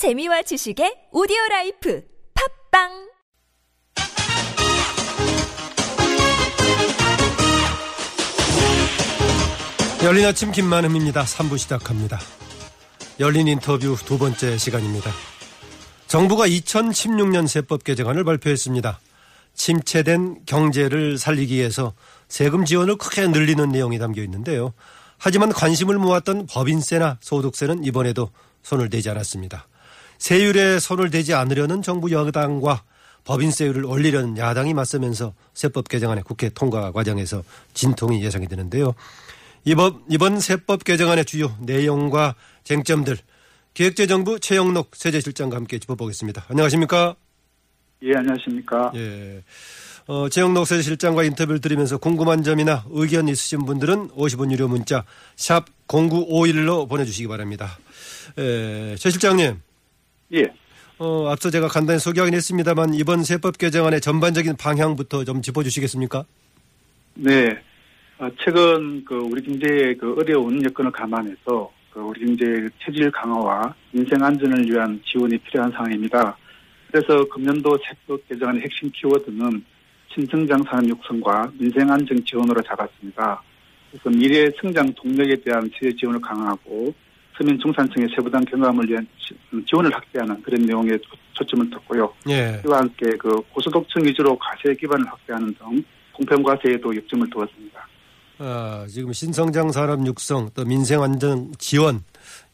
재미와 지식의 오디오 라이프 팟빵 열린 아침 김만흠입니다. 3부 시작합니다. 열린 인터뷰 두 번째 시간입니다. 정부가 2016년 세법 개정안을 발표했습니다. 침체된 경제를 살리기 위해서 세금 지원을 크게 늘리는 내용이 담겨 있는데요. 하지만 관심을 모았던 법인세나 소득세는 이번에도 손을 대지 않았습니다. 세율에 손을 대지 않으려는 정부 여당과 법인세율을 올리려는 야당이 맞서면서 세법 개정안의 국회 통과 과정에서 진통이 예상이 되는데요. 이번, 이번 세법 개정안의 주요 내용과 쟁점들 기획재정부 최영록 세제실장과 함께 짚어보겠습니다. 안녕하십니까? 예, 안녕하십니까? 예. 어, 최영록 세제실장과 인터뷰를 드리면서 궁금한 점이나 의견 있으신 분들은 50원 유료 문자 샵 0951로 보내주시기 바랍니다. 예, 최 실장님. 예. 어, 앞서 제가 간단히 소개하긴 했습니다만 이번 세법 개정안의 전반적인 방향부터 좀 짚어주시겠습니까? 네. 어, 최근 그 우리 경제의 그 어려운 여건을 감안해서 그 우리 경제의 체질 강화와 민생 안전을 위한 지원이 필요한 상황입니다. 그래서 금년도 세법 개정안의 핵심 키워드는 신성장 산업 육성과 민생 안정 지원으로 잡았습니다. 그래서 미래 성장 동력에 대한 세제 지원을 강화하고 서민 중산층의 세부담 경감을 위한 지원을 확대하는 그런 내용에 초점을 뒀고요. 예. 이와 함께 그 고소득층 위주로 과세 기반을 확대하는 등 공평 과세에도 역점을 두었습니다. 아, 지금 신성장 산업 육성 또 민생 안정 지원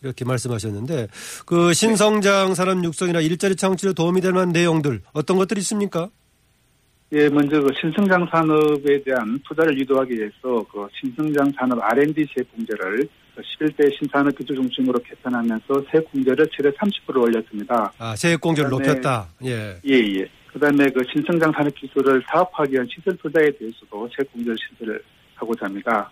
이렇게 말씀하셨는데 그 신성장 산업 육성이나 일자리 창출에 도움이 될 만한 내용들 어떤 것들이 있습니까? 예, 먼저 그 신성장 산업에 대한 투자를 유도하기 위해서 그 신성장 산업 R&D 세액 공제를 11대 신산업 기조 중심으로 개편하면서 세액 공제를 최대 30% 올렸습니다. 아, 세액 공제를 그다음에- 높였다. 예. 예, 예. 그다음에 그 신성장 산업 기술을 사업화하기 위한 시설 투자에 대해서도 세액 공제를 실시를 하고자 합니다.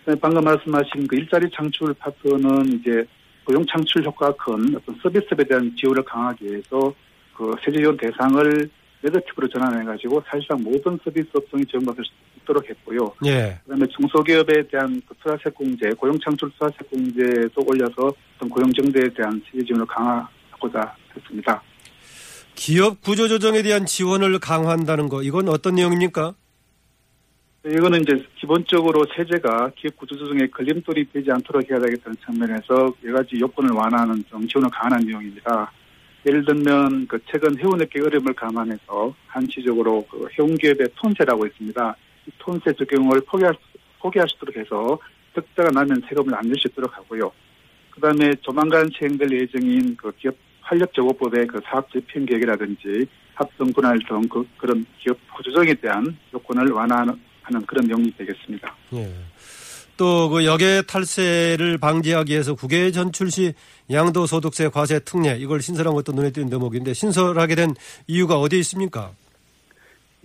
그다음에 방금 말씀하신 그 일자리 창출 파트는 이제 고용 창출 효과가 큰 어떤 서비스에 대한 지원을 강화하기 위해서 그 세제 지원 대상을 네거티브로 전환해가지고 사실상 모든 서비스 업종이 지원받을 수 있도록 했고요. 예. 그다음에 중소기업에 대한 그 투자세 공제, 고용 창출 투자세 공제도 올려서 어떤 고용 정대에 대한 세제 지원을 강화하고자 했습니다. 기업 구조 조정에 대한 지원을 강화한다는 거 이건 어떤 내용입니까? 이거는 이제 기본적으로 세제가 기업 구조조정에 걸림돌이 되지 않도록 해야 되겠다는 측면에서 여러 가지 요건을 완화하는 좀 지원을 강화한 내용입니다. 예를 들면 그 최근 해운업계 어려움을 감안해서 한시적으로 그 해운기업의 톤세라고 있습니다. 이 톤세 적용을 포기할, 수- 포기할 수 있도록 해서 득자가 나면 세금을 안 낼 수 있도록 하고요. 그 다음에 조만간 시행될 예정인 그 기업 활력적업법의 그 사업 집행 계획이라든지 합성 분할 등 그, 그런 기업 구조정에 대한 요건을 완화하는 하는 그런 내용이 되겠습니다. 예. 또 그 역외 탈세를 방지하기 위해서 국외 전출 시 양도소득세 과세 특례 이걸 신설한 것도 눈에 띄는 대목인데 신설하게 된 이유가 어디에 있습니까?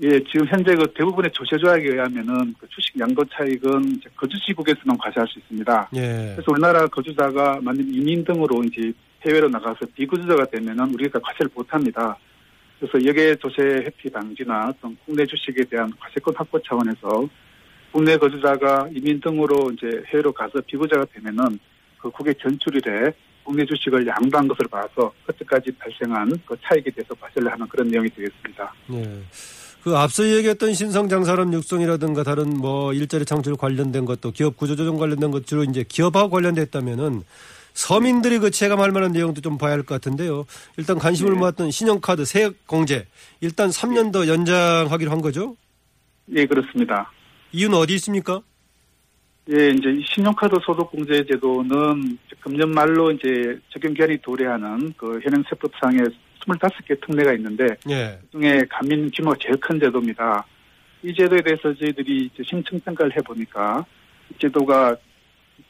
예, 지금 현재 그 대부분의 조세 조약에 의하면은 그 주식 양도 차익은 이제 거주지국에서만 과세할 수 있습니다. 예. 그래서 우리나라 거주자가 만약 이민 등으로 이제 해외로 나가서 비거주자가 되면은 우리가 과세를 못합니다. 그래서 역외 조세 회피 방지나 어떤 국내 주식에 대한 과세권 확보 차원에서 국내 거주자가 이민 등으로 이제 해외로 가서 비거주자가 되면은 그 국외 전출일에 국내 주식을 양도한 것을 봐서 그때까지 발생한 그 차익에 대해서 과세를 하는 그런 내용이 되겠습니다. 예. 그 앞서 얘기했던 신성장 산업 육성이라든가 다른 뭐 일자리 창출 관련된 것도 기업 구조 조정 관련된 것 주로 이제 기업하고 관련됐다면은 서민들이 그 체감할 만한 내용도 좀 봐야 할 것 같은데요. 일단 관심을 네. 모았던 신용카드 세액 공제 일단 3년 더 연장하기로 한 거죠. 예, 그렇습니다. 이유는 어디 있습니까? 예, 이제 이 신용카드 소득공제 제도는 금년 말로 이제 적용 기한이 도래하는 그 현행 세법상에 25개 특례가 있는데 예. 그중에 가민 규모가 제일 큰 제도입니다. 이 제도에 대해서 저희들이 심층 평가를 해보니까 이 제도가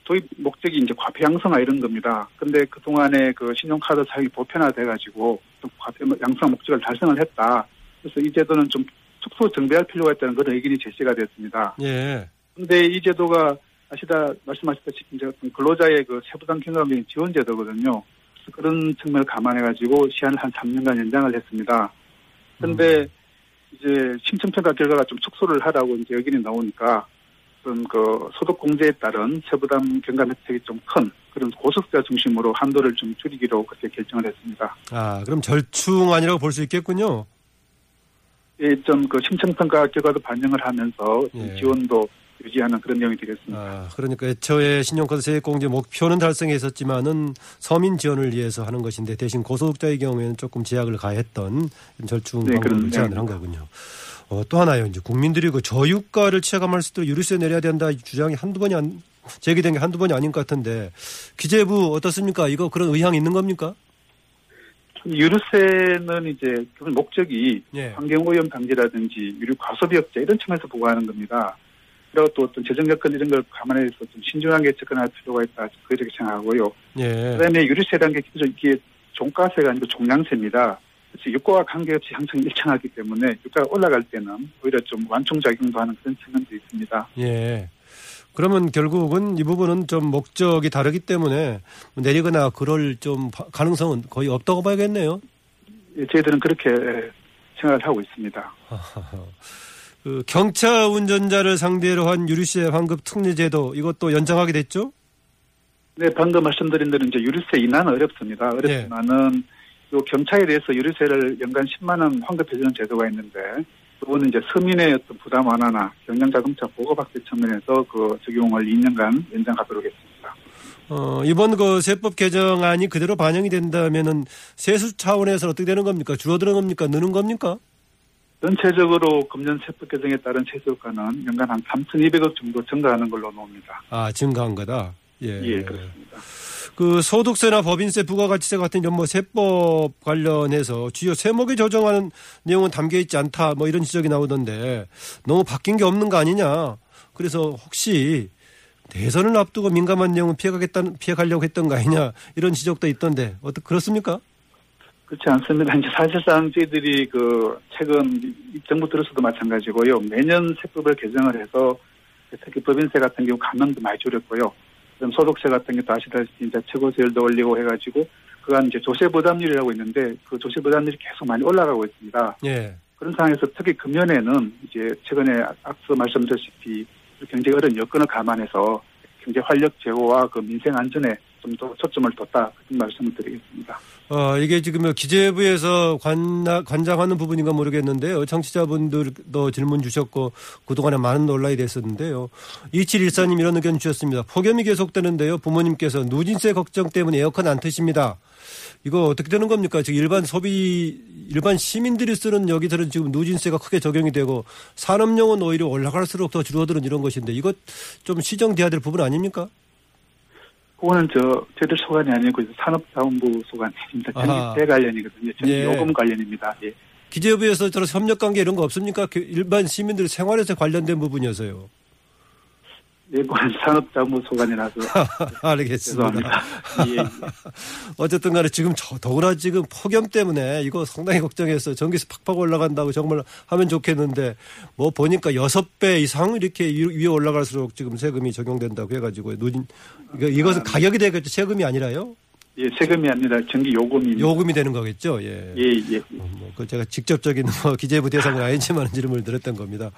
도입 목적이 이제 과표 양성화 이런 겁니다. 근데 그 동안에 그 신용카드 사용이 보편화돼가지고 좀 과표 양성 목적을 달성을 했다. 그래서 이 제도는 좀 축소 정비할 필요가 있다는 그런 의견이 제시가 됐습니다. 예. 근데 이 제도가 아시다 말씀하셨다시피 이제 근로자의 그 세부담 경감적인 지원 제도거든요. 그런 측면을 감안해 가지고 시한을 한 3년간 연장을 했습니다. 근데 이제 심층평가 결과가 좀 축소를 하라고 이제 의견이 나오니까 어떤 그 소득 공제에 따른 세부담 경감 혜택이 좀 큰 그런 고속자 중심으로 한도를 좀 줄이기로 그렇게 결정을 했습니다. 아, 그럼 절충안이라고 볼 수 있겠군요. 예, 좀그 심층평가 결과도 반영을 하면서 예. 지원도 유지하는 그런 내용이 되겠습니다. 아, 그러니까 애초에 신용카드 세액공제 목표는 달성했었지만은 서민 지원을 위해서 하는 것인데 대신 고소득자의 경우에는 조금 제약을 가했던 절충 네, 방법을 그런 제안을 한 거군요. 어, 또 하나요. 이제 국민들이 그 저유가를 체감할 수 있도록 유류세 내려야 된다 이 주장이 한두 번이 안, 제기된 게 한두 번이 아닌 것 같은데 기재부 어떻습니까? 이거 그런 의향이 있는 겁니까? 유류세는 이제 그 목적이 예. 환경오염 방지라든지 유류 과소비 억제 이런 측면에서 보고하는 겁니다. 그리고 또 어떤 재정 여건 이런 걸 감안해서 좀 신중하게 접근할 필요가 있다. 그렇게 생각하고요. 예. 그다음에 유류세라는 게 기본적으로 이게 종가세가 아니고 종량세입니다. 그래서 유가와 관계없이 항상 일정하기 때문에 유가가 올라갈 때는 오히려 좀 완충작용도 하는 그런 측면도 있습니다. 예. 그러면 결국은 이 부분은 좀 목적이 다르기 때문에 내리거나 그럴 좀 바- 가능성은 거의 없다고 봐야겠네요. 예, 저희들은 그렇게 생각을 하고 있습니다. 그 경차 운전자를 상대로 한 유류세 환급 특례 제도 이것도 연장하게 됐죠? 네, 방금 말씀드린 대로 이제 유류세 인하는 어렵습니다. 어렵지만은 요 경차에 대해서 유류세를 연간 10만 원 환급해주는 제도가 있는데 그거는 이제 서민의 어떤 부담 완화나 경량자동차 보급 확대 측면에서 그 적용을 2년간 연장하도록 했습니다. 어, 이번 그 세법 개정안이 그대로 반영이 된다면은 세수 차원에서 어떻게 되는 겁니까? 줄어드는 겁니까? 느는 겁니까? 전체적으로 금년 세법 개정에 따른 세수효과는 연간 한 3,200억 정도 증가하는 걸로 나옵니다. 아, 증가한 거다. 예. 예, 그렇습니다. 그 소득세나 법인세, 부가가치세 같은 이런 뭐 세법 관련해서 주요 세목에 조정하는 내용은 담겨 있지 않다. 뭐 이런 지적이 나오던데 너무 바뀐 게 없는 거 아니냐. 그래서 혹시 대선을 앞두고 민감한 내용은 피해가겠다는 피해가려고 했던 거 아니냐 이런 지적도 있던데 어떻 그렇습니까? 그렇지 않습니다. 이제 사실상 저희들이 그 최근 이 정부 들어서도 마찬가지고요. 매년 세법을 개정을 해서 특히 법인세 같은 경우 감면도 많이 줄였고요. 그럼 소득세 같은 경우도 아시다시피 이제 최고세율도 올리고 해가지고 그간 이제 조세 부담률이라고 있는데 그 조세 부담률이 계속 많이 올라가고 있습니다. 예. 그런 상황에서 특히 금년에는 이제 최근에 앞서 말씀드렸다시피 경제 어려운 여건을 감안해서 경제 활력 제고와 그 민생 안전에 좀 더 초점을 뒀다 말씀을 드리겠습니다. 어, 이게 지금 뭐 기재부에서 관, 관장하는 부분인가 모르겠는데요. 청취자분들도 질문 주셨고 그동안에 많은 논란이 됐었는데요. 2714님 이런 의견 주셨습니다. 폭염이 계속되는데요. 부모님께서 누진세 걱정 때문에 에어컨 안 트십니다. 이거 어떻게 되는 겁니까? 지금 일반 소비, 일반 시민들이 쓰는 여기서는 지금 누진세가 크게 적용이 되고 산업용은 오히려 올라갈수록 더 줄어드는 이런 것인데 이것 좀 시정돼야 될 부분 아닙니까? 그거는 저 저희들 소관이 아니고 산업자원부 소관입니다. 전기세 관련이거든요. 전기 예. 요금 관련입니다. 예. 기재부에서 저런 협력 관계 이런 거 없습니까? 그 일반 시민들 생활에서 관련된 부분이어서요. 예, 그건 산업자원부 소관이라서 알겠습니다. 예, 예. 어쨌든 간에 지금 저, 더구나 지금 폭염 때문에 이거 상당히 걱정해서 전기세 팍팍 올라간다고 정말 하면 좋겠는데 뭐 보니까 여섯 배 이상 이렇게 위- 위에 올라갈수록 지금 세금이 적용된다고 해가지고 누진 이거 이것은 가격이 되겠죠. 세금이 아니라요. 예, 세금이 아니라 전기 요금입니다. 요금이 되는 거겠죠. 예. 예, 예. 어, 뭐, 그 제가 직접적인 뭐 기재부 대상은 아니지만 질문을 드렸던 겁니다.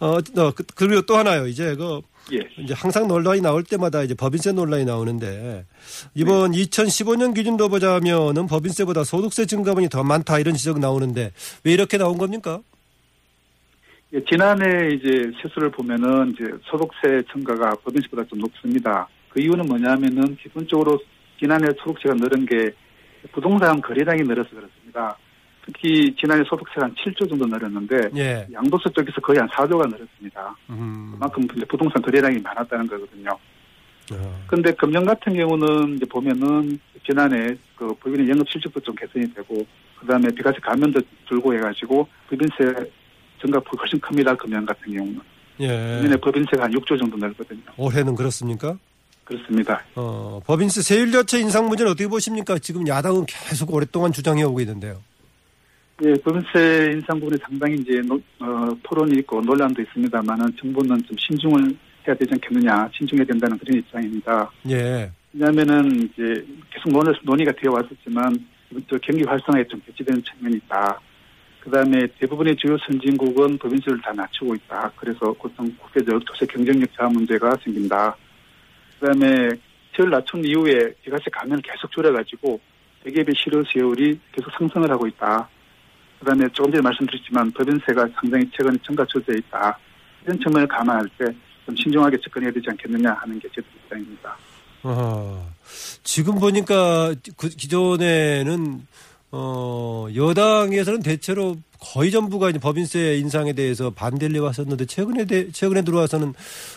어, 어, 그- 그리고 또 하나요. 이제 그 예. 이제 항상 논란이 나올 때마다 이제 법인세 논란이 나오는데 이번 2015년 기준으로 보자면은 법인세보다 소득세 증가분이 더 많다 이런 지적 나오는데 왜 이렇게 나온 겁니까? 예, 지난해 이제 세수를 보면은 이제 소득세 증가가 법인세보다 좀 높습니다. 그 이유는 뭐냐면은 기본적으로 지난해 소득세가 늘은 게 부동산 거래량이 늘어서 그렇습니다. 특히 지난해 소득세가 한 7조 정도 늘었는데 예. 양도세 쪽에서 거의 한 4조가 늘었습니다. 음. 그만큼 부동산 거래량이 많았다는 거거든요. 어, 근데 금년 같은 경우는 이제 보면은 지난해 그 법인의 영업 실적도 좀 개선이 되고 그다음에 비과세 감면도 줄고 해가지고 법인세 증가폭이 훨씬 큽니다. 금년 같은 경우는 예. 금년에 법인세가 한 6조 정도 늘거든요. 올해는 그렇습니까? 그렇습니다. 어, 법인세 세율 자체 인상 문제는 어떻게 보십니까? 지금 야당은 계속 오랫동안 주장해 오고 있는데요. 예, 법인세 인상 부분에 상당히 이제 노- 어, 토론이 있고 논란도 있습니다만은 정부는 좀 신중을 해야 되지 않겠느냐, 신중해야 된다는 그런 입장입니다. 예. 왜냐하면은 이제 계속 논의, 논의가 되어 왔었지만 또 경기 활성화에 좀 배치되는 측면이 있다. 그 다음에 대부분의 주요 선진국은 법인세를 다 낮추고 있다. 그래서 고통 국제적 조세 경쟁력 저하 문제가 생긴다. 그 다음에 세율 낮춘 이후에 기가세 감면을 계속 줄여가지고 대기업의 실효 세율이 계속 상승을 하고 있다. 그다음에 조금 전에 말씀드렸지만 법인세가 상당히 최근에 증가조되어 있다. 이런 측면을 감안할 때 좀 신중하게 접근해야 되지 않겠느냐 하는 게 제 입장입니다. 아, 지금 보니까 그 기존에는 어, 여당에서는 대체로 거의 전부가 이제 법인세 인상에 대해서 반대를 해왔었는데 최근에 대, 최근에 들어와서는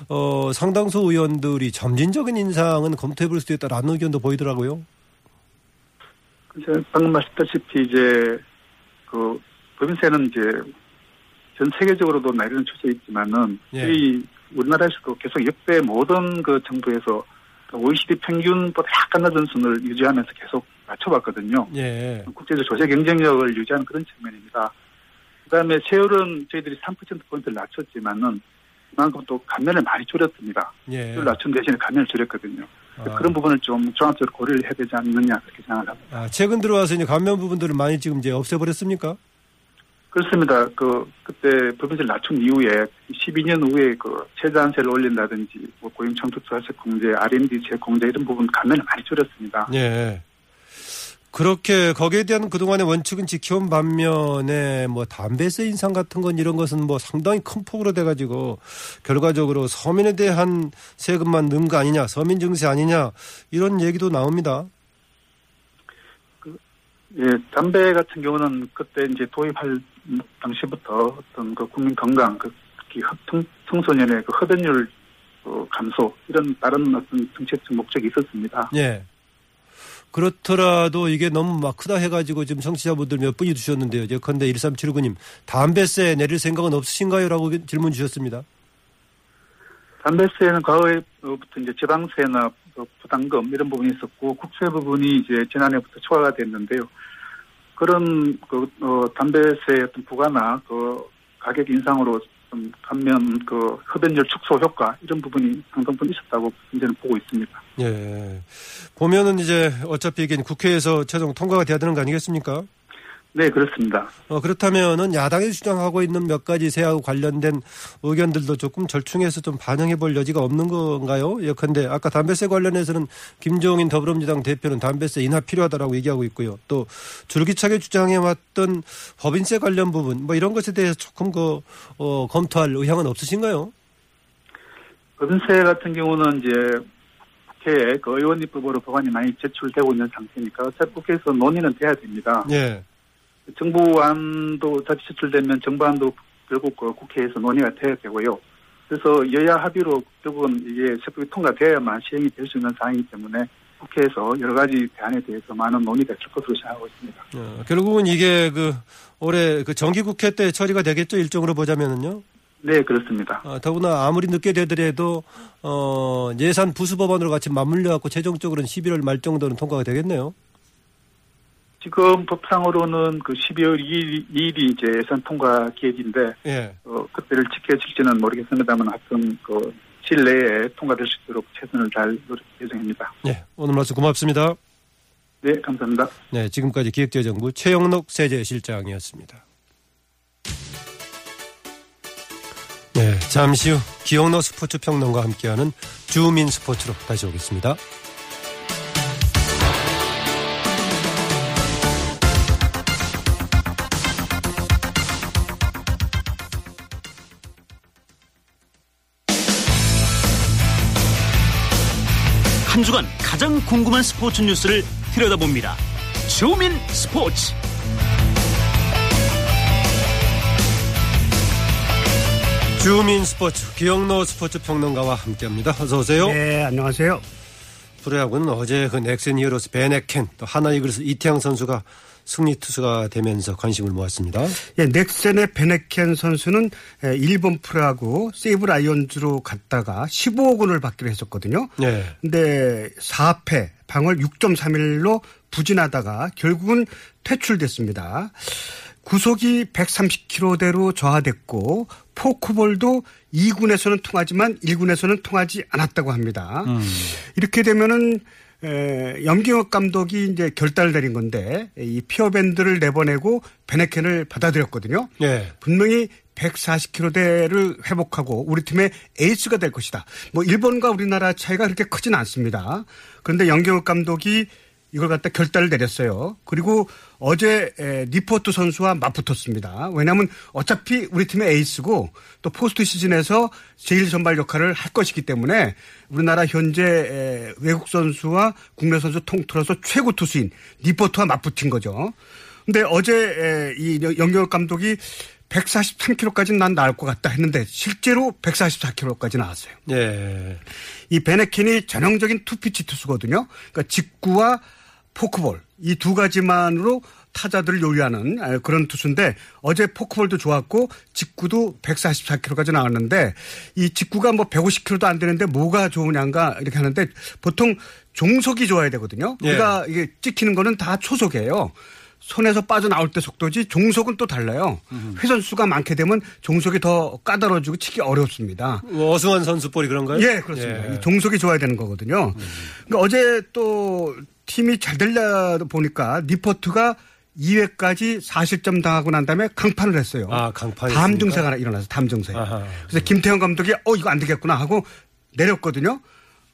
어, 상당수 의원들이 점진적인 인상은 검토해 볼 수도 있다라는 의견도 보이더라고요. 방금 말씀드렸다시피 이제 그 법인세는 이제 전 세계적으로도 내리는 추세 있지만은 예. 이 우리나라에서도 계속 역대 모든 그 정부에서 OECD 평균보다 약간 낮은 순을 유지하면서 계속 낮춰봤거든요. 예. 국제적 조세 경쟁력을 유지하는 그런 측면입니다. 그다음에 세율은 저희들이 3%포인트를 낮췄지만은 그만큼 또 감면을 많이 줄였습니다. 예. 낮춘 대신에 감면을 줄였거든요. 아, 그런 부분을 좀 종합적으로 고려를 해야 되지 않느냐 그렇게 생각을 합니다. 아, 최근 들어와서 이제 감면 부분들을 많이 지금 이제 없애버렸습니까? 그렇습니다. 그 그때 법인세를 낮춘 이후에 12년 후에 그 최저한세를 올린다든지 뭐 고용 창출자세 공제, R&D 재 공제 이런 부분 감면을 많이 줄였습니다. 예. 그렇게 거기에 대한 그동안의 원칙은 지켜온 반면에 뭐 담배세 인상 같은 건 이런 것은 뭐 상당히 큰 폭으로 돼가지고 결과적으로 서민에 대한 세금만 넣은 거 아니냐, 서민 증세 아니냐 이런 얘기도 나옵니다. 예, 담배 같은 경우는 그때 이제 도입할 당시부터 어떤 그 국민 건강, 그 특히 청, 청소년의 그 흡연율 어, 감소 이런 다른 어떤 정책적 목적이 있었습니다. 예. 그렇더라도 이게 너무 막 크다 해가지고 지금 청취자분들 몇 분이 주셨는데요. 예컨대 1379님 담배세 내릴 생각은 없으신가요? 라고 질문 주셨습니다. 담배세는 과거에부터 이제 지방세나 그 부담금 이런 부분이 있었고 국세 부분이 이제 지난해부터 초과가 됐는데요. 그런 그 어, 담배세 어떤 부과나 그 가격 인상으로 좀 감면 그 흡연율 축소 효과 이런 부분이 상당 부분 있었다고 이제는 보고 있습니다. 예. 보면은 이제 어차피 이게 국회에서 최종 통과가 돼야 되는 거 아니겠습니까? 네 그렇습니다. 어, 그렇다면은 야당이 주장하고 있는 몇 가지 세하고 관련된 의견들도 조금 절충해서 좀 반영해 볼 여지가 없는 건가요? 예컨대 아까 담배세 관련해서는 김종인 더불어민주당 대표는 담배세 인하 필요하다라고 얘기하고 있고요. 또 줄기차게 주장해 왔던 법인세 관련 부분 뭐 이런 것에 대해서 조금 그 어, 검토할 의향은 없으신가요? 법인세 같은 경우는 이제 국회에 그 의원 입법으로 법안이 많이 제출되고 있는 상태니까 어차피 국회에서 논의는 돼야 됩니다. 예. 정부안도 어차피 제출되면 정부안도 결국 그 국회에서 논의가 돼야 되고요. 그래서 여야 합의로 결국은 이게 세법이 통과되어야만 시행이 될 수 있는 사항이기 때문에 국회에서 여러 가지 대안에 대해서 많은 논의가 있을 것으로 생각하고 있습니다. 어, 결국은 이게 그 올해 그 정기국회 때 처리가 되겠죠 일정으로 보자면은요. 네, 그렇습니다. 어, 더구나 아무리 늦게 되더라도 어, 예산 부수 법안으로 같이 맞물려 갖고 최종적으로는 11월 말 정도는 통과가 되겠네요. 지금 법상으로는 그 12월 2일, 2일이 이제 예산 통과 기획인데 예. 어, 그때를 지켜질지는 모르겠습니다만 하여튼 그 실내에 통과될 수 있도록 최선을 다할 예정입니다. 예. 오늘 말씀 고맙습니다. 네, 감사합니다. 네, 지금까지 기획재정부 최영록 세제실장이었습니다. 잠시 후 기영로 스포츠 평론가 함께하는 주민 스포츠로 다시 오겠습니다. 한 주간 가장 궁금한 스포츠 뉴스를 들여다봅니다. 줌인 스포츠. 줌인 스포츠 기영로 스포츠 평론가와 함께합니다. 어서 오세요. 네, 안녕하세요. 프로야구는 어제 그 넥센 히어로즈 밴헤켄 또 한화 이글스 이태양 선수가 승리 투수가 되면서 관심을 모았습니다. 예, 넥센의 밴헤켄 선수는 예, 일본 프로야구 세이부 라이온즈로 갔다가 15억 원을 받기로 했었거든요. 네. 근데 4패 방어율 6.31로 부진하다가 결국은 퇴출됐습니다. 구속이 130km대로 저하됐고 포크볼도 2군에서는 통하지만 1군에서는 통하지 않았다고 합니다. 이렇게 되면은 에, 염경엽 감독이 이제 결단을 내린 건데 이 피어밴드를 내보내고 밴헤켄을 받아들였거든요. 네. 분명히 140km대를 회복하고 우리 팀의 에이스가 될 것이다. 뭐 일본과 우리나라 차이가 그렇게 크진 않습니다. 그런데 염경엽 감독이 이걸 갖다 결단을 내렸어요. 그리고 어제 니퍼트 선수와 맞붙었습니다. 왜냐하면 어차피 우리 팀의 에이스고 또 포스트 시즌에서 제일 선발 역할을 할 것이기 때문에 우리나라 현재 외국 선수와 국내 선수 통틀어서 최고 투수인 니퍼트와 맞붙은 거죠. 근데 어제 이 염경엽 감독이 143km까지는 난 나을 것 같다 했는데 실제로 144km까지 나왔어요. 예. 이 베네켄이 전형적인 투피치 투수거든요. 그러니까 직구와 포크볼 이 두 가지만으로 타자들을 요리하는 그런 투수인데 어제 포크볼도 좋았고 직구도 144km까지 나왔는데 이 직구가 뭐 150km도 안 되는데 뭐가 좋으냐가 이렇게 하는데 보통 종속이 좋아야 되거든요. 예. 우리가 이게 찍히는 거는 다 초속이에요. 손에서 빠져나올 때 속도지 종속은 또 달라요. 회전수가 많게 되면 종속이 더 까다로워지고 치기 어렵습니다. 뭐 어승환 선수 볼이 그런가요? 예, 그렇습니다. 예. 이 종속이 좋아야 되는 거거든요. 그러니까 어제 또 팀이 잘 되려 보니까 니포트가 2회까지 4실점 당하고 난 다음에 강판을 했어요. 아, 담 있습니까? 증세가 일어나서 담 증세. 아하. 그래서 김태형 감독이 어 이거 안 되겠구나 하고 내렸거든요.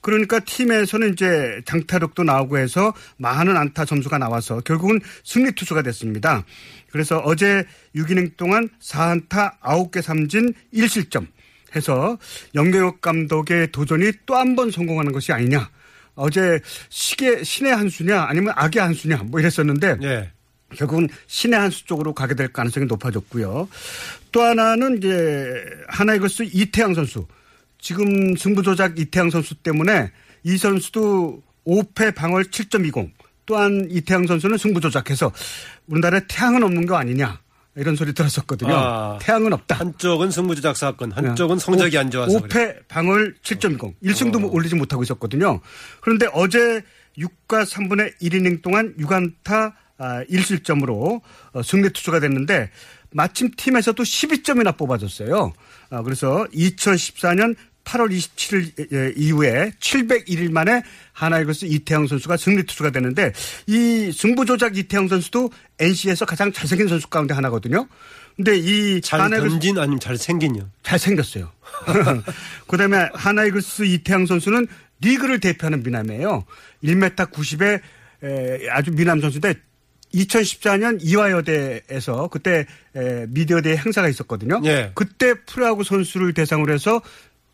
그러니까 팀에서는 이제 장타력도 나오고 해서 많은 안타 점수가 나와서 결국은 승리 투수가 됐습니다. 그래서 어제 6이닝 동안 4안타 9개 삼진 1실점 해서 영경혁 감독의 도전이 또 한 번 성공하는 것이 아니냐. 어제 시계 신의 한 수냐 아니면 악의 한 수냐 뭐 이랬었는데 예. 결국은 신의 한 수 쪽으로 가게 될 가능성이 높아졌고요. 또 하나는 이제 하나이글스 이태양 선수. 지금 승부 조작 이태양 선수 때문에 이 선수도 5패 방월 7.20 또한 이태양 선수는 승부 조작해서 우리나라에 태양은 없는 거 아니냐 이런 소리 들었었거든요. 아. 태양은 없다. 한쪽은 승부조작 사건, 한쪽은 성적이 안 좋아서. 그래. 5패 방월 7.20. 1승도 어. 올리지 못하고 있었거든요. 그런데 어제 6과 3분의 1이닝 동안 6안타 1실점으로 승리 투수가 됐는데 마침 팀에서도 12점이나 뽑아줬어요. 아, 그래서 2014년 8월 27일 이후에 701일 만에 하나이글스 이태영 선수가 승리 투수가 되는데 이 승부 조작 이태영 선수도 NC에서 가장 잘생긴 선수 가운데 하나거든요. 근데 이잘 하나이글스 던진 아니면 잘 생긴요. 잘 생겼어요. 그다음에 하나이글스 이태양 선수는 리그를 대표하는 미남이에요. 1m 90에 아주 미남 선수인데 2014년 이화여대에서 그때 에, 미디어대 행사가 있었거든요. 예. 그때 프로야구 선수를 대상으로 해서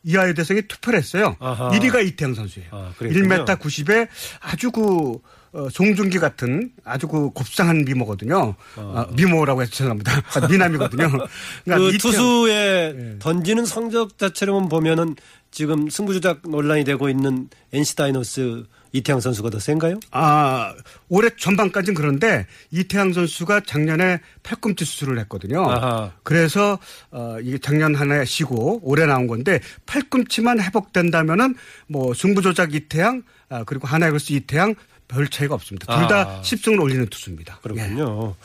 이화여대생이 투표를 했어요. 아하. 1위가 이태양 선수예요. 아, 그랬군요. 1m 90에 아주 그 어, 송중기 같은 아주 그 곱상한 미모거든요. 아, 미모라고 해서 죄송합니다. 아, 미남이거든요. 그 그러니까 이태양- 투수의 던지는 성적 자체로만 보면은 지금 승부조작 논란이 되고 있는 NC 다이노스 이태양 선수가 더 센가요? 아, 올해 전반까지는 그런데 이태양 선수가 작년에 팔꿈치 수술을 했거든요. 아하. 그래서 어, 이게 작년 하나에 쉬고 올해 나온 건데 팔꿈치만 회복된다면은 뭐 승부조작 이태양 아, 그리고 하나이글스 이태양 별 차이가 없습니다. 둘다 아. 10승을 올리는 투수입니다. 예. 그렇군요.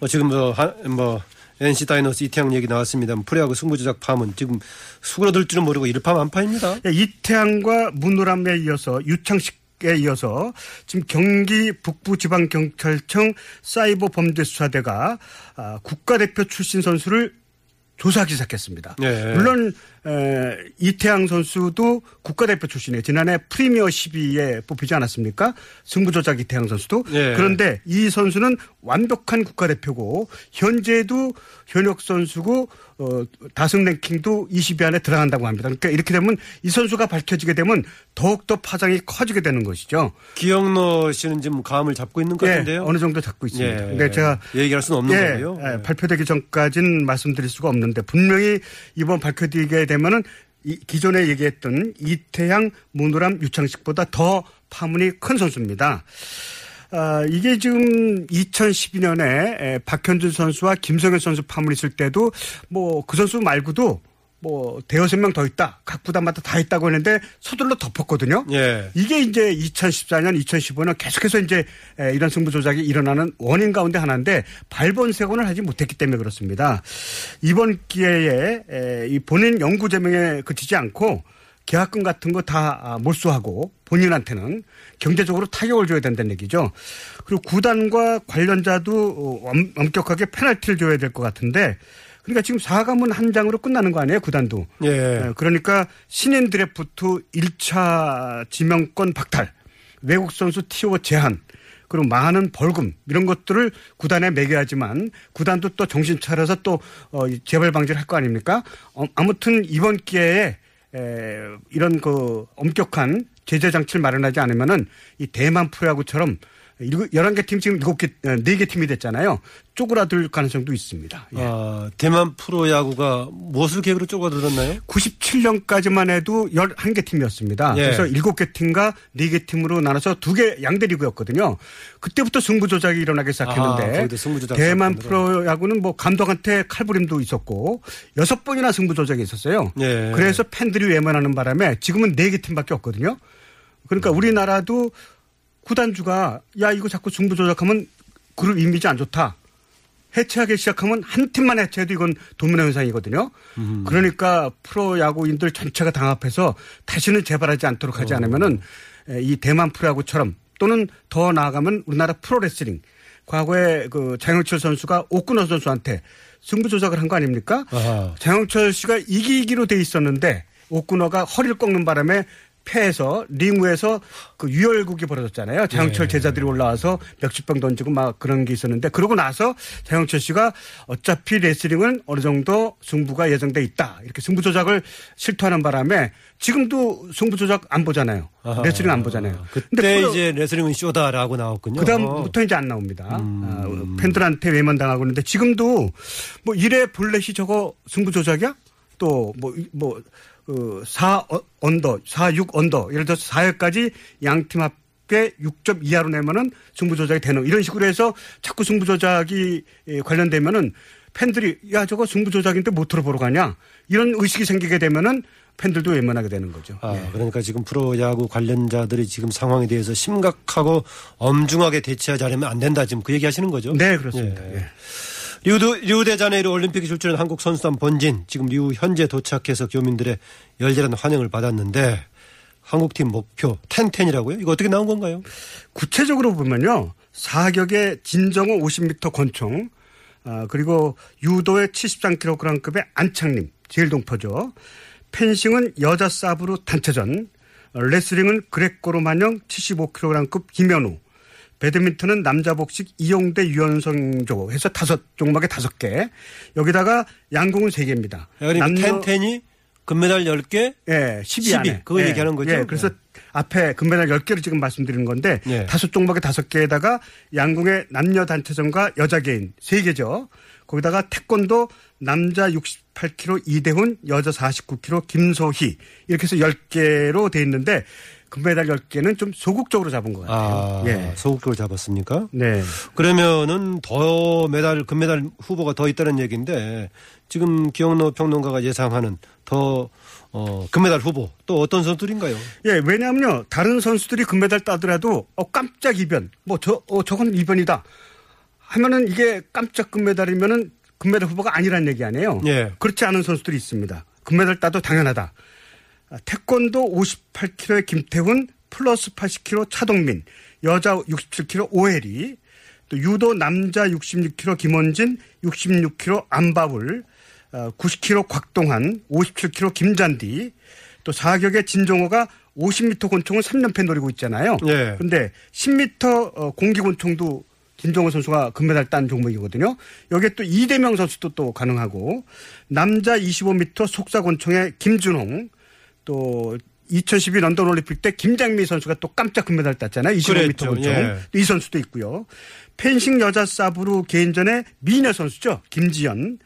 어, 지금 뭐, 하- 뭐, NC 다이노스 이태양 얘기 나왔습니다. 프로야구 승부조작 파문 지금 수그러들 줄은 모르고 일파만파입니다. 예, 이태양과 문노람에 이어서 유창식 에 이어서 지금 경기 북부지방경찰청 사이버 범죄 수사대가 아, 국가대표 출신 선수를 조사하기 시작했습니다. 네. 물론 에, 이태양 선수도 국가대표 출신이에요. 지난해 프리미어 12에 뽑히지 않았습니까? 승부조작 이태양 선수도. 네. 그런데 이 선수는 완벽한 국가대표고 현재도 현역 선수고 어, 다승 랭킹도 20위 안에 들어간다고 합니다. 그러니까 이렇게 되면 이 선수가 밝혀지게 되면 더욱더 파장이 커지게 되는 것이죠. 기영로 씨는 지금 감을 잡고 있는 것 예, 같은데요. 어느 정도 잡고 있습니다. 예. 근데 제가 얘기할 수는 없는 예, 거고요. 예, 예. 발표되기 전까지는 말씀드릴 수가 없는데 분명히 이번 발표되게 되면은 이 기존에 얘기했던 이태양, 문우람, 유창식보다 더 파문이 큰 선수입니다. 아, 이게 지금 2012년에 박현준 선수와 김성현 선수 파문이 있을 때도 뭐 그 선수 말고도 뭐 대여섯 명 더 있다. 각 구단마다 다 있다고 했는데 서둘러 덮었거든요. 예. 이게 이제 2014년, 2015년 계속해서 이제 에, 이런 승부 조작이 일어나는 원인 가운데 하나인데 발본색원을 하지 못했기 때문에 그렇습니다. 이번 기회에 에, 이 본인 연구 제명에 그치지 않고 계약금 같은 거다 아, 몰수하고 본인한테는 경제적으로 타격을 줘야 된다는 얘기죠. 그리고 구단과 관련자도 어, 엄- 엄격하게 페널티를 줘야 될 것 같은데 그러니까 지금 4가문 한 장으로 끝나는 거 아니에요, 구단도. 예. 예, 그러니까 신인 드래프트 1차 지명권 박탈, 외국 선수 티오 제한, 그리고 많은 벌금 이런 것들을 구단에 매겨야지만 구단도 또 정신 차려서 또 어, 재발 방지를 할 거 아닙니까? 어, 아무튼 이번 기회에 에, 이런 그 엄격한 제재 장치를 마련하지 않으면은 이 대만 프로야구처럼 일곱- 11개 팀 지금 7개, 4개 팀이 됐잖아요. 쪼그라들 가능성도 있습니다. 예. 아, 대만 프로야구가 무엇을 계획으로 쪼가들었나요? 97년까지만 해도 11개 팀이었습니다. 예. 그래서 7개 팀과 4개 팀으로 나눠서 두개 양대 리그였거든요. 그때부터 승부 조작이 일어나기 아, 시작했는데 조작 대만. 프로야구는 뭐 감독한테 칼부림도 있었고 여섯 번이나 승부 조작이 있었어요. 예. 그래서 팬들이 외면하는 바람에 지금은 4개 팀밖에 없거든요. 그러니까 우리나라도 구단주가 야 이거 자꾸 승부 조작하면 그룹 이미지 안 좋다. 해체하기 시작하면 한 팀만 해체해도 이건 도미노 현상이거든요. 그러니까 프로 야구인들 전체가 당합해서 다시는 재발하지 않도록 하지 않으면은 에, 이 대만 프로야구처럼 또는 더 나아가면 우리나라 프로레슬링 과거에 그 장영철 선수가 오쿠너 선수한테 승부 조작을 한 거 아닙니까? 아하. 장영철 씨가 이기기로 돼 있었는데 오쿠너가 허리를 꺾는 바람에 패해서 링 위에서 그 유혈국이 벌어졌잖아요. 장영철 제자들이 올라와서 멱집병 던지고 막 그런 게 있었는데 그러고 나서 장영철 씨가 어차피 레슬링은 어느 정도 승부가 예정돼 있다. 이렇게 승부 조작을 실토하는 바람에 지금도 승부 조작 안 보잖아요. 아하. 레슬링 안 보잖아요. 그때 프로- 이제 레슬링은 쇼다라고 나왔군요. 그다음부터 이제 안 나옵니다. 아, 팬들한테 외면당하고 있는데 지금도 뭐 이래 볼넷이 저거 승부 조작이야? 또뭐뭐 그 4 under, 4, 6 under 예를 들어서 4회까지 양팀 합계 6점 이하로 내면은 승부 조작이 되는 이런 식으로 해서 자꾸 승부 조작이 예, 관련되면은 팬들이 야 저거 승부 조작인데 뭐 하러 보러 가냐 이런 의식이 생기게 되면은 팬들도 외면하게 되는 거죠. 아, 예. 그러니까 지금 프로야구 관련자들이 지금 상황에 대해서 심각하고 엄중하게 대처하지 않으면 안 된다. 지금 그 얘기 하시는 거죠? 네 그렇습니다. 예. 예. 리우드, 리우데자네이루 올림픽에 출전한 한국 선수단 본진 지금 리우 현재 도착해서 교민들의 열렬한 환영을 받았는데 한국팀 목표 ten-ten이라고요? 이거 어떻게 나온 건가요? 구체적으로 보면요. 사격의 진종오 50m 권총, 아, 그리고 유도의 73kg급의 안창림, 제일 동포죠. 펜싱은 여자 사브로 단체전, 어, 레슬링은 그레코로마냥 75kg급 김현우, 배드민턴은 남자 복식 이용대 유연성조 해서 다섯 종목에 다섯 개. 여기다가 양궁은 세 개입니다. 그러니까 남녀- 텐텐이 금메달 10개? 예, 12 12, 안에. 그거 예, 얘기하는 거죠? 예, 그래서 네. 앞에 금메달 10개를 지금 말씀드리는 건데 예. 다섯 종목에 다섯 개에다가 양궁의 남녀 단체전과 여자 개인 세 개죠. 거기다가 태권도 남자 68kg 이대훈, 여자 49kg 김소희 이렇게 해서 10개로 돼 있는데 금메달 10개는 좀 소극적으로 잡은 것 아, 같아요. 예. 소극적으로 잡았습니까? 네. 그러면은 더 메달, 금메달 후보가 더 있다는 얘기인데 지금 기영로 평론가가 예상하는 더 어, 금메달 후보 또 어떤 선수들인가요? 예, 왜냐하면요. 다른 선수들이 금메달 따더라도 어 깜짝 이변. 뭐 저 어, 저건 이변이다. 하면은 이게 깜짝 금메달이면은 금메달 후보가 아니란 얘기 아니에요. 예. 그렇지 않은 선수들이 있습니다. 금메달 따도 당연하다. 아, 태권도 58kg의 김태훈 플러스 80kg 차동민 여자 67kg 오혜리 또 유도 남자 66kg 김원진 66kg 안바울 어, 90kg 곽동환 57kg 김잔디 또 사격의 진종호가 50m 권총을 3연패 노리고 있잖아요. 예. 근데 10m 어, 공기 권총도 김정호 선수가 금메달 딴 종목이거든요. 여기에 또 이대명 선수도 또 가능하고 남자 25m 속사 권총의 김준홍 또 2012 런던 올림픽 때 김장미 선수가 또 깜짝 금메달 땄잖아요. 25m 그랬죠. 권총. 예. 이 선수도 있고요. 펜싱 여자 사브로 개인전의 미녀 선수죠. 김지연.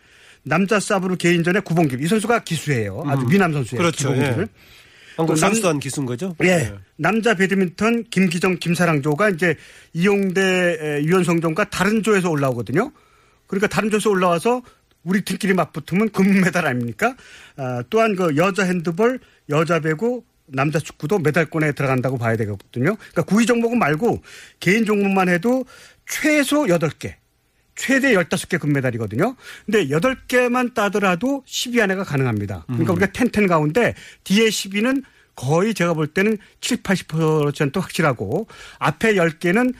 남자 사브로 개인전의 구봉길. 이 선수가 기수예요. 아주 미남 선수예요. 그렇죠. 예. 한국 선수단 기수인 거죠? 예. 남자 배드민턴 김기정, 김사랑조가 이제 이용대 유연성종과 다른 조에서 올라오거든요. 그러니까 다른 조에서 올라와서 우리 팀끼리 맞붙으면 금메달 아닙니까? 아, 또한 그 여자 핸드볼, 여자 배구, 남자 축구도 메달권에 들어간다고 봐야 되거든요. 그러니까 구위 종목은 말고 개인 종목만 해도 최소 8개. 최대 15개 금메달이거든요. 근데 8개만 따더라도 10위 안에가 가능합니다. 그러니까 우리가 10, 10 가운데 뒤에 10위는 거의 제가 볼 때는 7, 80% 확실하고 앞에 10개는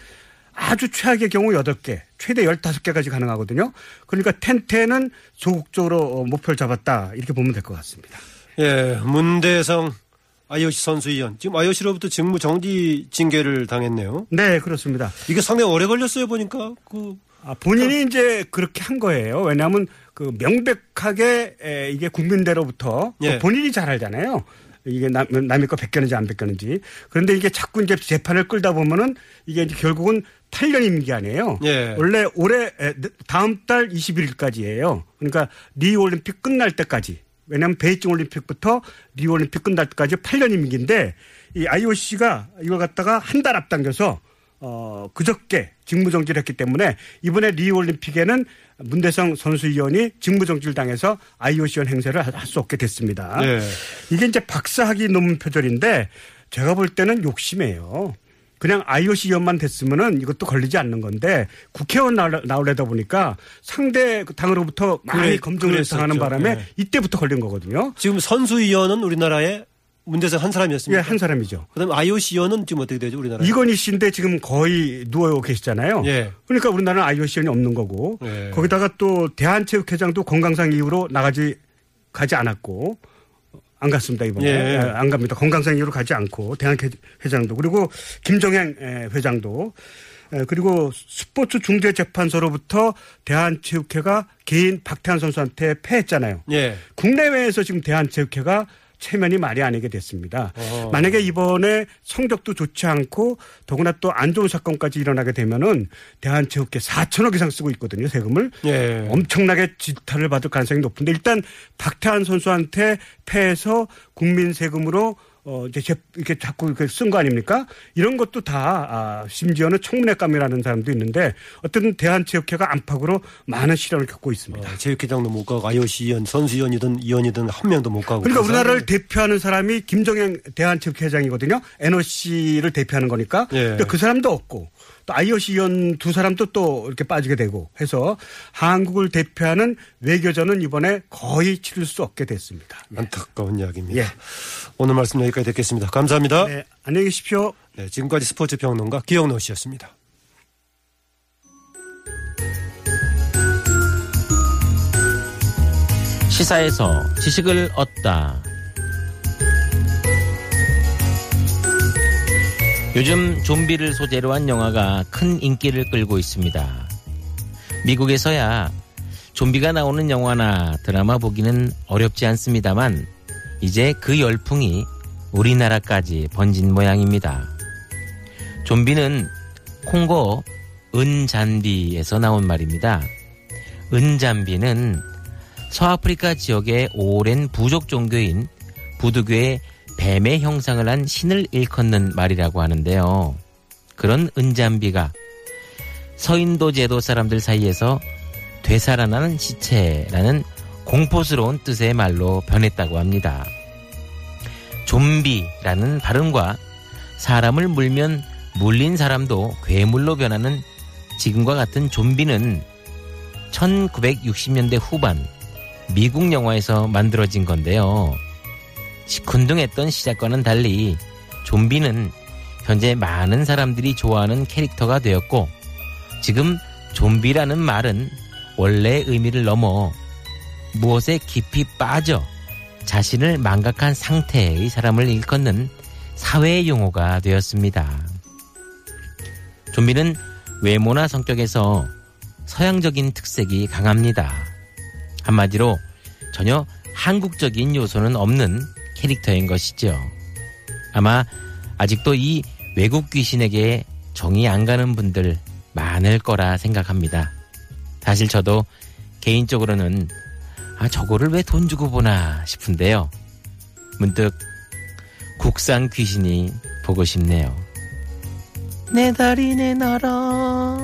아주 최악의 경우 8개, 최대 15개까지 가능하거든요. 그러니까 텐텐은 조국적으로 어, 목표를 잡았다. 이렇게 보면 될 것 같습니다. 예, 문대성 IOC 선수위원. 지금 IOC로부터 직무 정지 징계를 당했네요. 네, 그렇습니다. 이게 상당히 오래 걸렸어요, 보니까. 그, 아, 본인이 이제 그렇게 한 거예요. 왜냐하면 그 명백하게 에, 이게 국민대로부터 또 예. 본인이 잘 알잖아요. 이게 남, 남의 거 베꼈는지 안 베꼈는지. 그런데 이게 자꾸 이제 재판을 끌다 보면은 이게 이제 결국은 8년 임기 아니에요. 예. 원래 올해 에, 다음 달 21일까지예요. 그러니까 리우 올림픽 끝날 때까지. 왜냐하면 베이징 올림픽부터 리우 올림픽 끝날 때까지 8년 임기인데 이 IOC가 이걸 갖다가 한 달 앞당겨서 어, 그저께 직무정지를 했기 때문에 이번에 리우올림픽에는 문대성 선수위원이 직무정지를 당해서 IOC원 행세를 할 수 없게 됐습니다. 네. 이게 이제 박사학위 논문 표절인데 제가 볼 때는 욕심이에요. 그냥 IOC 위원만 됐으면은 이것도 걸리지 않는 건데 국회의원 나올- 나오려다 보니까 상대 당으로부터 많이 그래, 검증을. 당하는 바람에 네. 이때부터 걸린 거거든요. 지금 선수위원은 우리나라에 문대성 한 예, 사람이었습니다. 한 사람이죠. 그 다음에 IOC 위원은 지금 어떻게 되죠, 우리나라에? 이건희 씨인데 지금 거의 누워 계시잖아요. 예. 그러니까 우리나라는 IOC원이 없는 거고 예. 거기다가 또 대한체육회장도 건강상 이유로 나가지 가지 않았고 안 갔습니다 이번에 예. 예, 안 갑니다 건강상 이유로 가지 않고 대한회장도 그리고 김정행 예, 회장도 예, 그리고 스포츠 중재 재판소로부터 대한체육회가 개인 박태환 선수한테 패했잖아요. 예. 국내외에서 지금 대한체육회가 체면이 말이 아니게 됐습니다. 어허. 만약에 이번에 성적도 좋지 않고 더구나 또 안 좋은 사건까지 일어나게 되면은 대한체육회 4천억 이상 쓰고 있거든요 세금을 예. 엄청나게 지탄을 받을 가능성이 높은데 일단 박태환 선수한테 패해서 국민 세금으로 어 이제 제- 이렇게 자꾸 이렇게 쓴 거 아닙니까? 이런 것도 다 아, 심지어는 청문회감이라는 사람도 있는데 어쨌든 대한체육회가 안팎으로 많은 시련을 겪고 있습니다. 어, 체육회장도 못 가고 IOC 위원, 선수위원이든 위원이든 한 명도 못 가고. 그러니까 그 우리나라를 대표하는 사람이 김정행 대한체육회장이거든요. NOC를 대표하는 거니까. 예. 근데 그 사람도 없고 또 IOC 위원 두 사람도 또 이렇게 빠지게 되고 해서 한국을 대표하는 외교전은 이번에 거의 치를 수 없게 됐습니다. 안타까운 이야기입니다. 예. 오늘 말씀 여기까지 듣겠습니다. 감사합니다. 네, 안녕히 계십시오. 네, 지금까지 스포츠 평론가 기영노 씨였습니다. 시사에서 지식을 얻다. 요즘 좀비를 소재로 한 영화가 큰 인기를 끌고 있습니다. 미국에서야 좀비가 나오는 영화나 드라마 보기는 어렵지 않습니다만 이제 그 열풍이 우리나라까지 번진 모양입니다. 좀비는 콩고 은잔비에서 나온 말입니다. 은잔비는 서아프리카 지역의 오랜 부족 종교인 부두교의 뱀의 형상을 한 신을 일컫는 말이라고 하는데요. 그런 은잔비가 서인도 제도 사람들 사이에서 되살아나는 시체라는 공포스러운 뜻의 말로 변했다고 합니다. 좀비라는 발음과 사람을 물면 물린 사람도 괴물로 변하는 지금과 같은 좀비는 1960년대 후반 미국 영화에서 만들어진 건데요. 시큰둥했던 시작과는 달리 좀비는 현재 많은 사람들이 좋아하는 캐릭터가 되었고 지금 좀비라는 말은 원래의 의미를 넘어 무엇에 깊이 빠져 자신을 망각한 상태의 사람을 일컫는 사회 용어가 되었습니다. 좀비는 외모나 성격에서 서양적인 특색이 강합니다. 한마디로 전혀 한국적인 요소는 없는 캐릭터인 것이죠. 아마 아직도 이 외국 귀신에게 정이 안 가는 분들 많을 거라 생각합니다. 사실 저도 개인적으로는 아 저거를 왜 돈 주고 보나 싶은데요. 문득 국산 귀신이 보고 싶네요. 내 다리 내 나라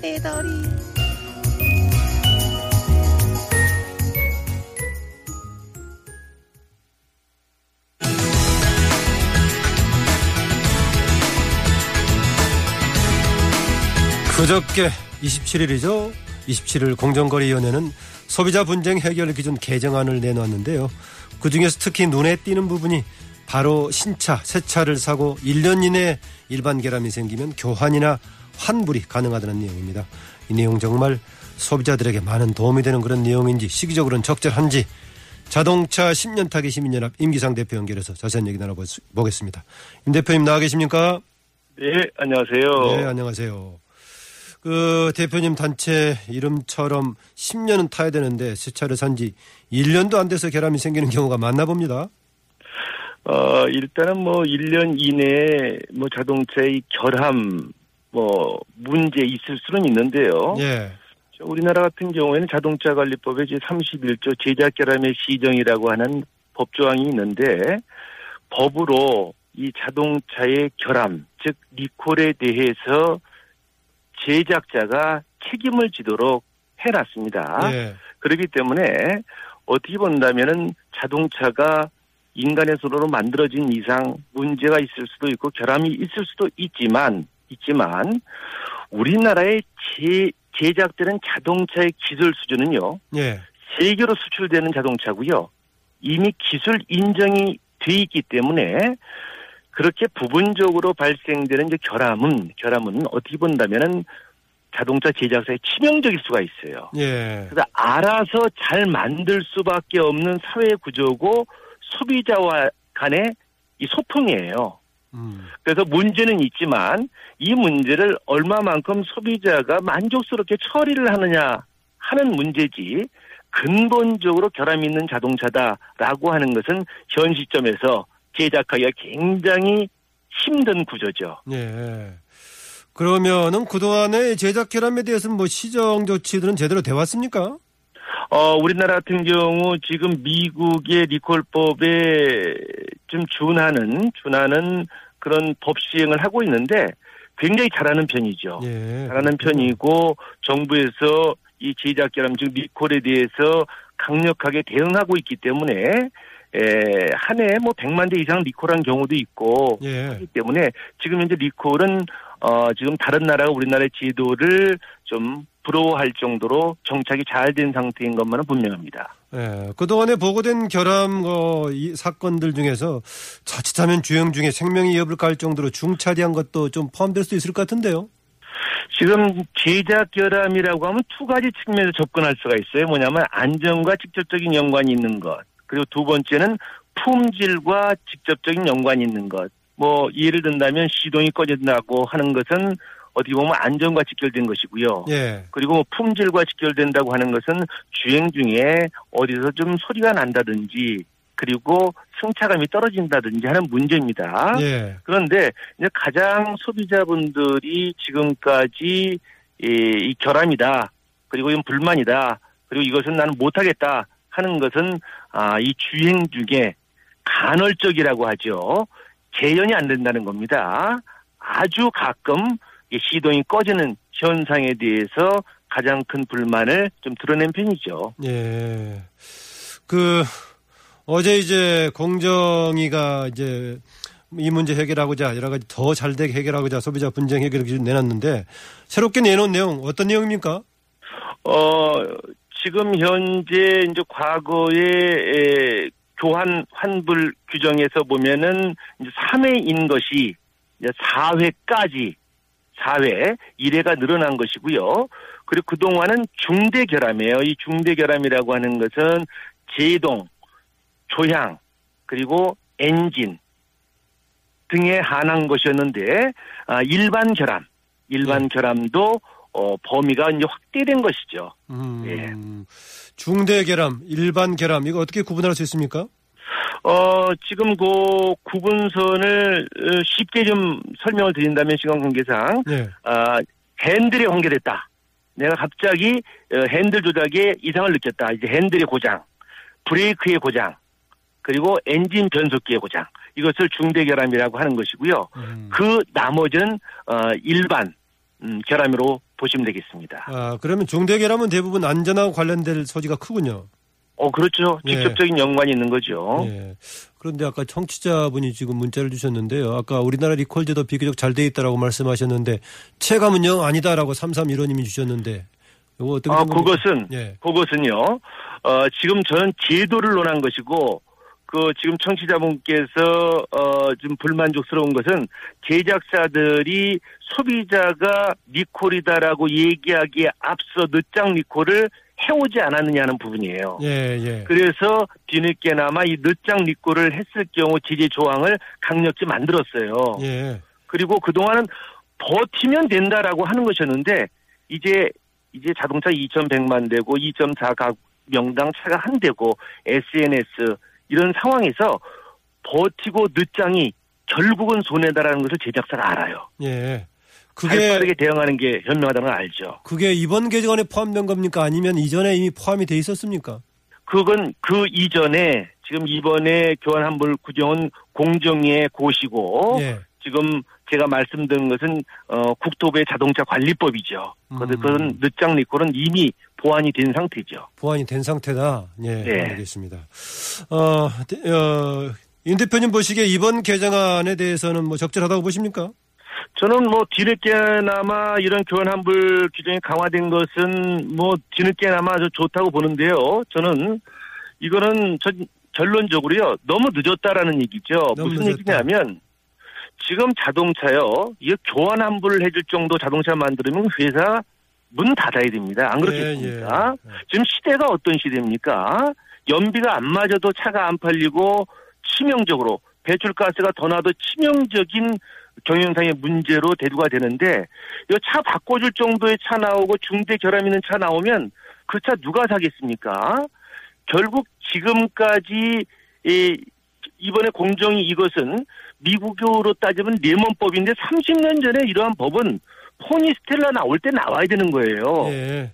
내 다리 그저께 27일이죠. 27일 공정거래위원회는 소비자 분쟁 해결 기준 개정안을 내놓았는데요. 그중에서 특히 눈에 띄는 부분이 바로 신차, 새 차를 사고 1년 이내에 일반 결함이 생기면 교환이나 환불이 가능하다는 내용입니다. 이 내용 정말 소비자들에게 많은 도움이 되는 그런 내용인지 시기적으로는 적절한지 자동차 10년 타기 시민연합 임기상 대표 연결해서 자세한 얘기 나눠보겠습니다. 임 대표님 나와 계십니까? 네, 안녕하세요. 네, 안녕하세요. 그 대표님 단체 이름처럼 10년은 타야 되는데 새 차를 산 지 1년도 안 돼서 결함이 생기는 경우가 많나 봅니다. 어, 일단은 뭐 1년 이내에 뭐 자동차의 결함 뭐 문제 있을 수는 있는데요. 예. 저 우리나라 같은 경우에는 자동차 관리법에 제 31조 제작 결함의 시정이라고 하는 법조항이 있는데 법으로 이 자동차의 결함, 즉 리콜에 대해서 제작자가 책임을 지도록 해놨습니다. 예. 그렇기 때문에 어떻게 본다면은 자동차가 인간의 손으로 만들어진 이상 문제가 있을 수도 있고 결함이 있을 수도 있지만 있지만 우리나라의 제, 제작되는 자동차의 기술 수준은요 예. 세계로 수출되는 자동차고요 이미 기술 인정이 돼 있기 때문에 그렇게 부분적으로 발생되는 이제 결함은 결함은 어떻게 본다면은 자동차 제작사에 치명적일 수가 있어요. 예. 그래서 알아서 잘 만들 수밖에 없는 사회 구조고 소비자와 간의 이 소통이에요. 음. 그래서 문제는 있지만 이 문제를 얼마만큼 소비자가 만족스럽게 처리를 하느냐 하는 문제지 근본적으로 결함 있는 자동차다라고 하는 것은 현 시점에서 제작하기가 굉장히 힘든 구조죠. 예. 그러면은 그동안의 제작 결함에 대해서는 뭐 시정 조치들은 제대로 돼 왔습니까? 어, 우리나라 같은 경우 지금 미국의 리콜법에 좀 준하는, 준하는 그런 법 시행을 하고 있는데 굉장히 잘하는 편이죠. 예. 잘하는 편이고 정부에서 이 제작 결함, 즉 리콜에 대해서 강력하게 대응하고 있기 때문에 에, 한 해에 뭐 100만 대 이상 리콜한 경우도 있고 예. 하기 때문에 지금 현재 리콜은 어, 지금 다른 나라가 우리나라의 제도를 좀 부러워할 정도로 정착이 잘 된 상태인 것만은 분명합니다. 예. 그동안에 보고된 결함 어, 이 사건들 중에서 자칫하면 주행 중에 생명이 위협을 가할 정도로 중차대한 것도 좀 포함될 수 있을 것 같은데요. 지금 제작 결함이라고 하면 두 가지 측면에서 접근할 수가 있어요. 뭐냐면 안전과 직접적인 연관이 있는 것. 그리고 두 번째는 품질과 직접적인 연관이 있는 것. 뭐 예를 든다면 시동이 꺼진다고 하는 것은 어떻게 보면 안전과 직결된 것이고요. 예. 그리고 뭐 품질과 직결된다고 하는 것은 주행 중에 어디서 좀 소리가 난다든지 그리고 승차감이 떨어진다든지 하는 문제입니다. 예. 그런데 이제 가장 소비자분들이 지금까지 이, 이 결함이다. 그리고 이건 불만이다. 그리고 이것은 나는 못하겠다 하는 것은 아, 이 주행 중에 간헐적이라고 하죠. 재현이 안 된다는 겁니다. 아주 가끔 이 시동이 꺼지는 현상에 대해서 가장 큰 불만을 좀 드러낸 편이죠. 예. 그 어제 이제 공정위가 이제 이 문제 해결하고자 여러 가지 더 잘 되게 해결하고자 소비자 분쟁 해결 기준 내놨는데 새롭게 내놓은 내용 어떤 내용입니까? 어, 지금 현재 이제 과거에 에, 교환 환불 규정에서 보면은 이제 3회인 것이 이제 4회까지 4회 1회가 늘어난 것이고요. 그리고 그동안은 중대 결함이에요. 이 중대 결함이라고 하는 것은 제동, 조향, 그리고 엔진 등에 한한 것이었는데 아, 일반 결함, 일반 결함도 어, 범위가 이제 확대된 것이죠. 음, 예. 중대 결함, 일반 결함 이거 어떻게 구분할 수 있습니까? 어, 지금 그 구분선을 어, 쉽게 좀 설명을 드린다면 시간 관계상, 예. 아, 핸들이 관계됐다. 내가 갑자기 어, 핸들 조작에 이상을 느꼈다. 이제 핸들의 고장, 브레이크의 고장, 그리고 엔진 변속기의 고장. 이것을 중대 결함이라고 하는 것이고요. 음. 그 나머지는 어, 일반 음, 결함으로 보시면 되겠습니다. 아, 그러면 중대 결함은 대부분 안전하고 관련될 소지가 크군요. 어, 그렇죠. 예. 직접적인 연관이 있는 거죠. 예. 그런데 아까 청취자분이 지금 문자를 주셨는데요. 아까 우리나라 리콜제도 비교적 잘 돼 있다라고 말씀하셨는데 체감은 영 아니다라고 3315님이 주셨는데 이거 어떻게 아, 그것은 예. 그것은요. 어, 지금 저는 제도를 논한 것이고 그 지금 청취자분께서 어 좀 불만족스러운 것은 제작사들이 소비자가 니콜이다라고 얘기하기에 앞서 늦장 니콜을 해오지 않았느냐는 부분이에요. 예, 예. 그래서 뒤늦게나마 이 늦장 니콜을 했을 경우 제재 조항을 강력히 만들었어요. 예. 그리고 그동안은 버티면 된다라고 하는 것이었는데 이제 이제 자동차 2,100만 대고 2.4 각 명당 차가 한 대고 SNS 이런 상황에서 버티고 늦장이 결국은 손해다라는 것을 제작사가 알아요. 예. 그게 빠르게 대응하는 게 현명하다는 걸 알죠. 그게 이번 개정안에 포함된 겁니까? 아니면 이전에 이미 포함이 돼 있었습니까? 그건 그 이전에 지금 이번에 교환 환불 규정은 공정위의 고시고 예. 지금 제가 말씀드린 것은 어, 국토부의 자동차 관리법이죠. 음. 그건 늦장 리콜은 이미 보완이 된 상태죠. 보완이 된 상태다. 예, 네. 알겠습니다. 어, 대- 어, 윤 대표님 보시기에 이번 개정안에 대해서는 뭐 적절하다고 보십니까? 저는 뭐 뒤늦게나마 이런 교환 환불 규정이 강화된 것은 뭐 뒤늦게나마 저 좋다고 보는데요. 저는 이거는 전 결론적으로요 너무 늦었다라는 얘기죠. 너무 무슨 늦었다. 얘기냐면 지금 자동차요 이거 교환 환불을 해줄 정도 자동차 만들면 회사 문 닫아야 됩니다. 안 그렇겠습니까? 예, 예. 지금 시대가 어떤 시대입니까? 연비가 안 맞아도 차가 안 팔리고 치명적으로 배출가스가 더 나도 치명적인 경영상의 문제로 대두가 되는데 이 차 바꿔줄 정도의 차 나오고 중대 결함 있는 차 나오면 그 차 누가 사겠습니까? 결국 지금까지 이 이번에 공정이 이것은 미국으로 따지면 레몬법인데 30년 전에 이러한 법은 포니 스텔라 나올 때 나와야 되는 거예요. 예.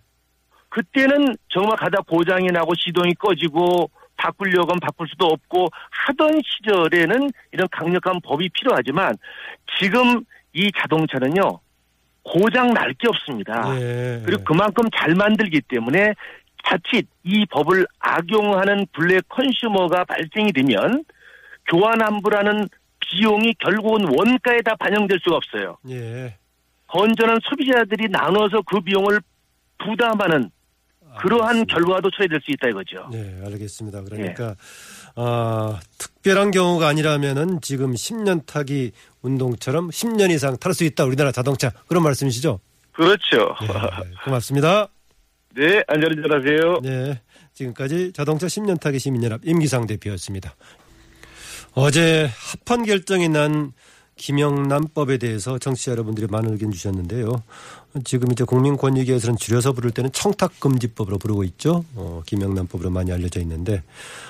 그때는 정말 가다 보장이 나고 시동이 꺼지고 바꾸려고 하면 바꿀 수도 없고 하던 시절에는 이런 강력한 법이 필요하지만 지금 이 자동차는요 고장 날 게 없습니다. 예. 그리고 그만큼 잘 만들기 때문에 자칫 이 법을 악용하는 블랙 컨슈머가 발생이 되면 교환 환불하는 비용이 결국은 원가에 다 반영될 수가 없어요. 예. 건전한 소비자들이 나눠서 그 비용을 부담하는 그러한 알겠습니다. 결과도 초래될 수 있다 이거죠. 네, 알겠습니다. 그러니까 아, 특별한 경우가 아니라면은 지금 10년 타기 운동처럼 10년 이상 탈 수 있다 우리나라 자동차 그런 말씀이시죠? 그렇죠. 네, 고맙습니다. 네, 안전운전하세요. 네, 지금까지 자동차 10년 타기 시민연합 임기상 대표였습니다. 어제 합헌 결정이 난 김영란법에 대해서 정치자 여러분들이 많은 의견 주셨는데요. 지금 이제 국민권익위에서는 줄여서 부를 때는 청탁금지법으로 부르고 있죠. 어, 김영란법으로 많이 알려져 있는데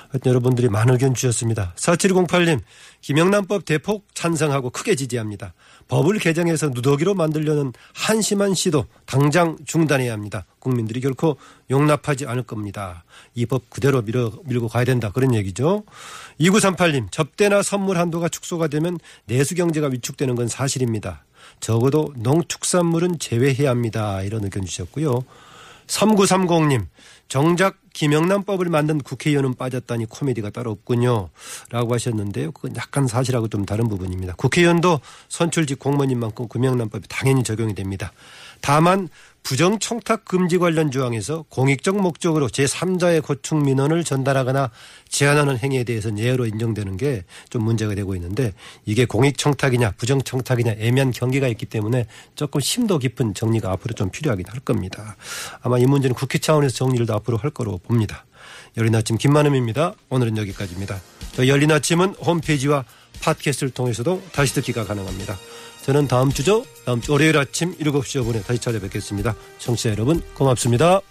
하여튼 여러분들이 많은 의견 주셨습니다. 4708님 김영란법 대폭 찬성하고 크게 지지합니다. 법을 개정해서 누더기로 만들려는 한심한 시도 당장 중단해야 합니다. 국민들이 결코 용납하지 않을 겁니다. 이 법 그대로 밀어, 밀고 가야 된다. 그런 얘기죠. 2938님 접대나 선물 한도가 축소가 되면 내수경제가 위축되는 건 사실입니다. 적어도 농축산물은 제외해야 합니다. 이런 의견 주셨고요. 3930님, 정작 김영란법을 만든 국회의원은 빠졌다니 코미디가 따로 없군요. 라고 하셨는데요. 그건 약간 사실하고 좀 다른 부분입니다. 국회의원도 선출직 공무원인 만큼 김영란법이 당연히 적용이 됩니다. 다만 부정 청탁 금지 관련 조항에서 공익적 목적으로 제3자의 고충 민원을 전달하거나 제한하는 행위에 대해서는 예외로 인정되는 게 좀 문제가 되고 있는데 이게 공익 청탁이냐 부정 청탁이냐 애매한 경계가 있기 때문에 조금 심도 깊은 정리가 앞으로 좀 필요하긴 할 겁니다. 아마 이 문제는 국회 차원에서 정리를 더 앞으로 할 거로 봅니다. 열린 아침 김만음입니다. 오늘은 여기까지입니다. 저 열린 아침은 홈페이지와 팟캐스트를 통해서도 다시 듣기가 가능합니다. 저는 다음 주죠. 다음 주 월요일 아침 7시 5분에 다시 찾아뵙겠습니다. 청취자 여러분 고맙습니다.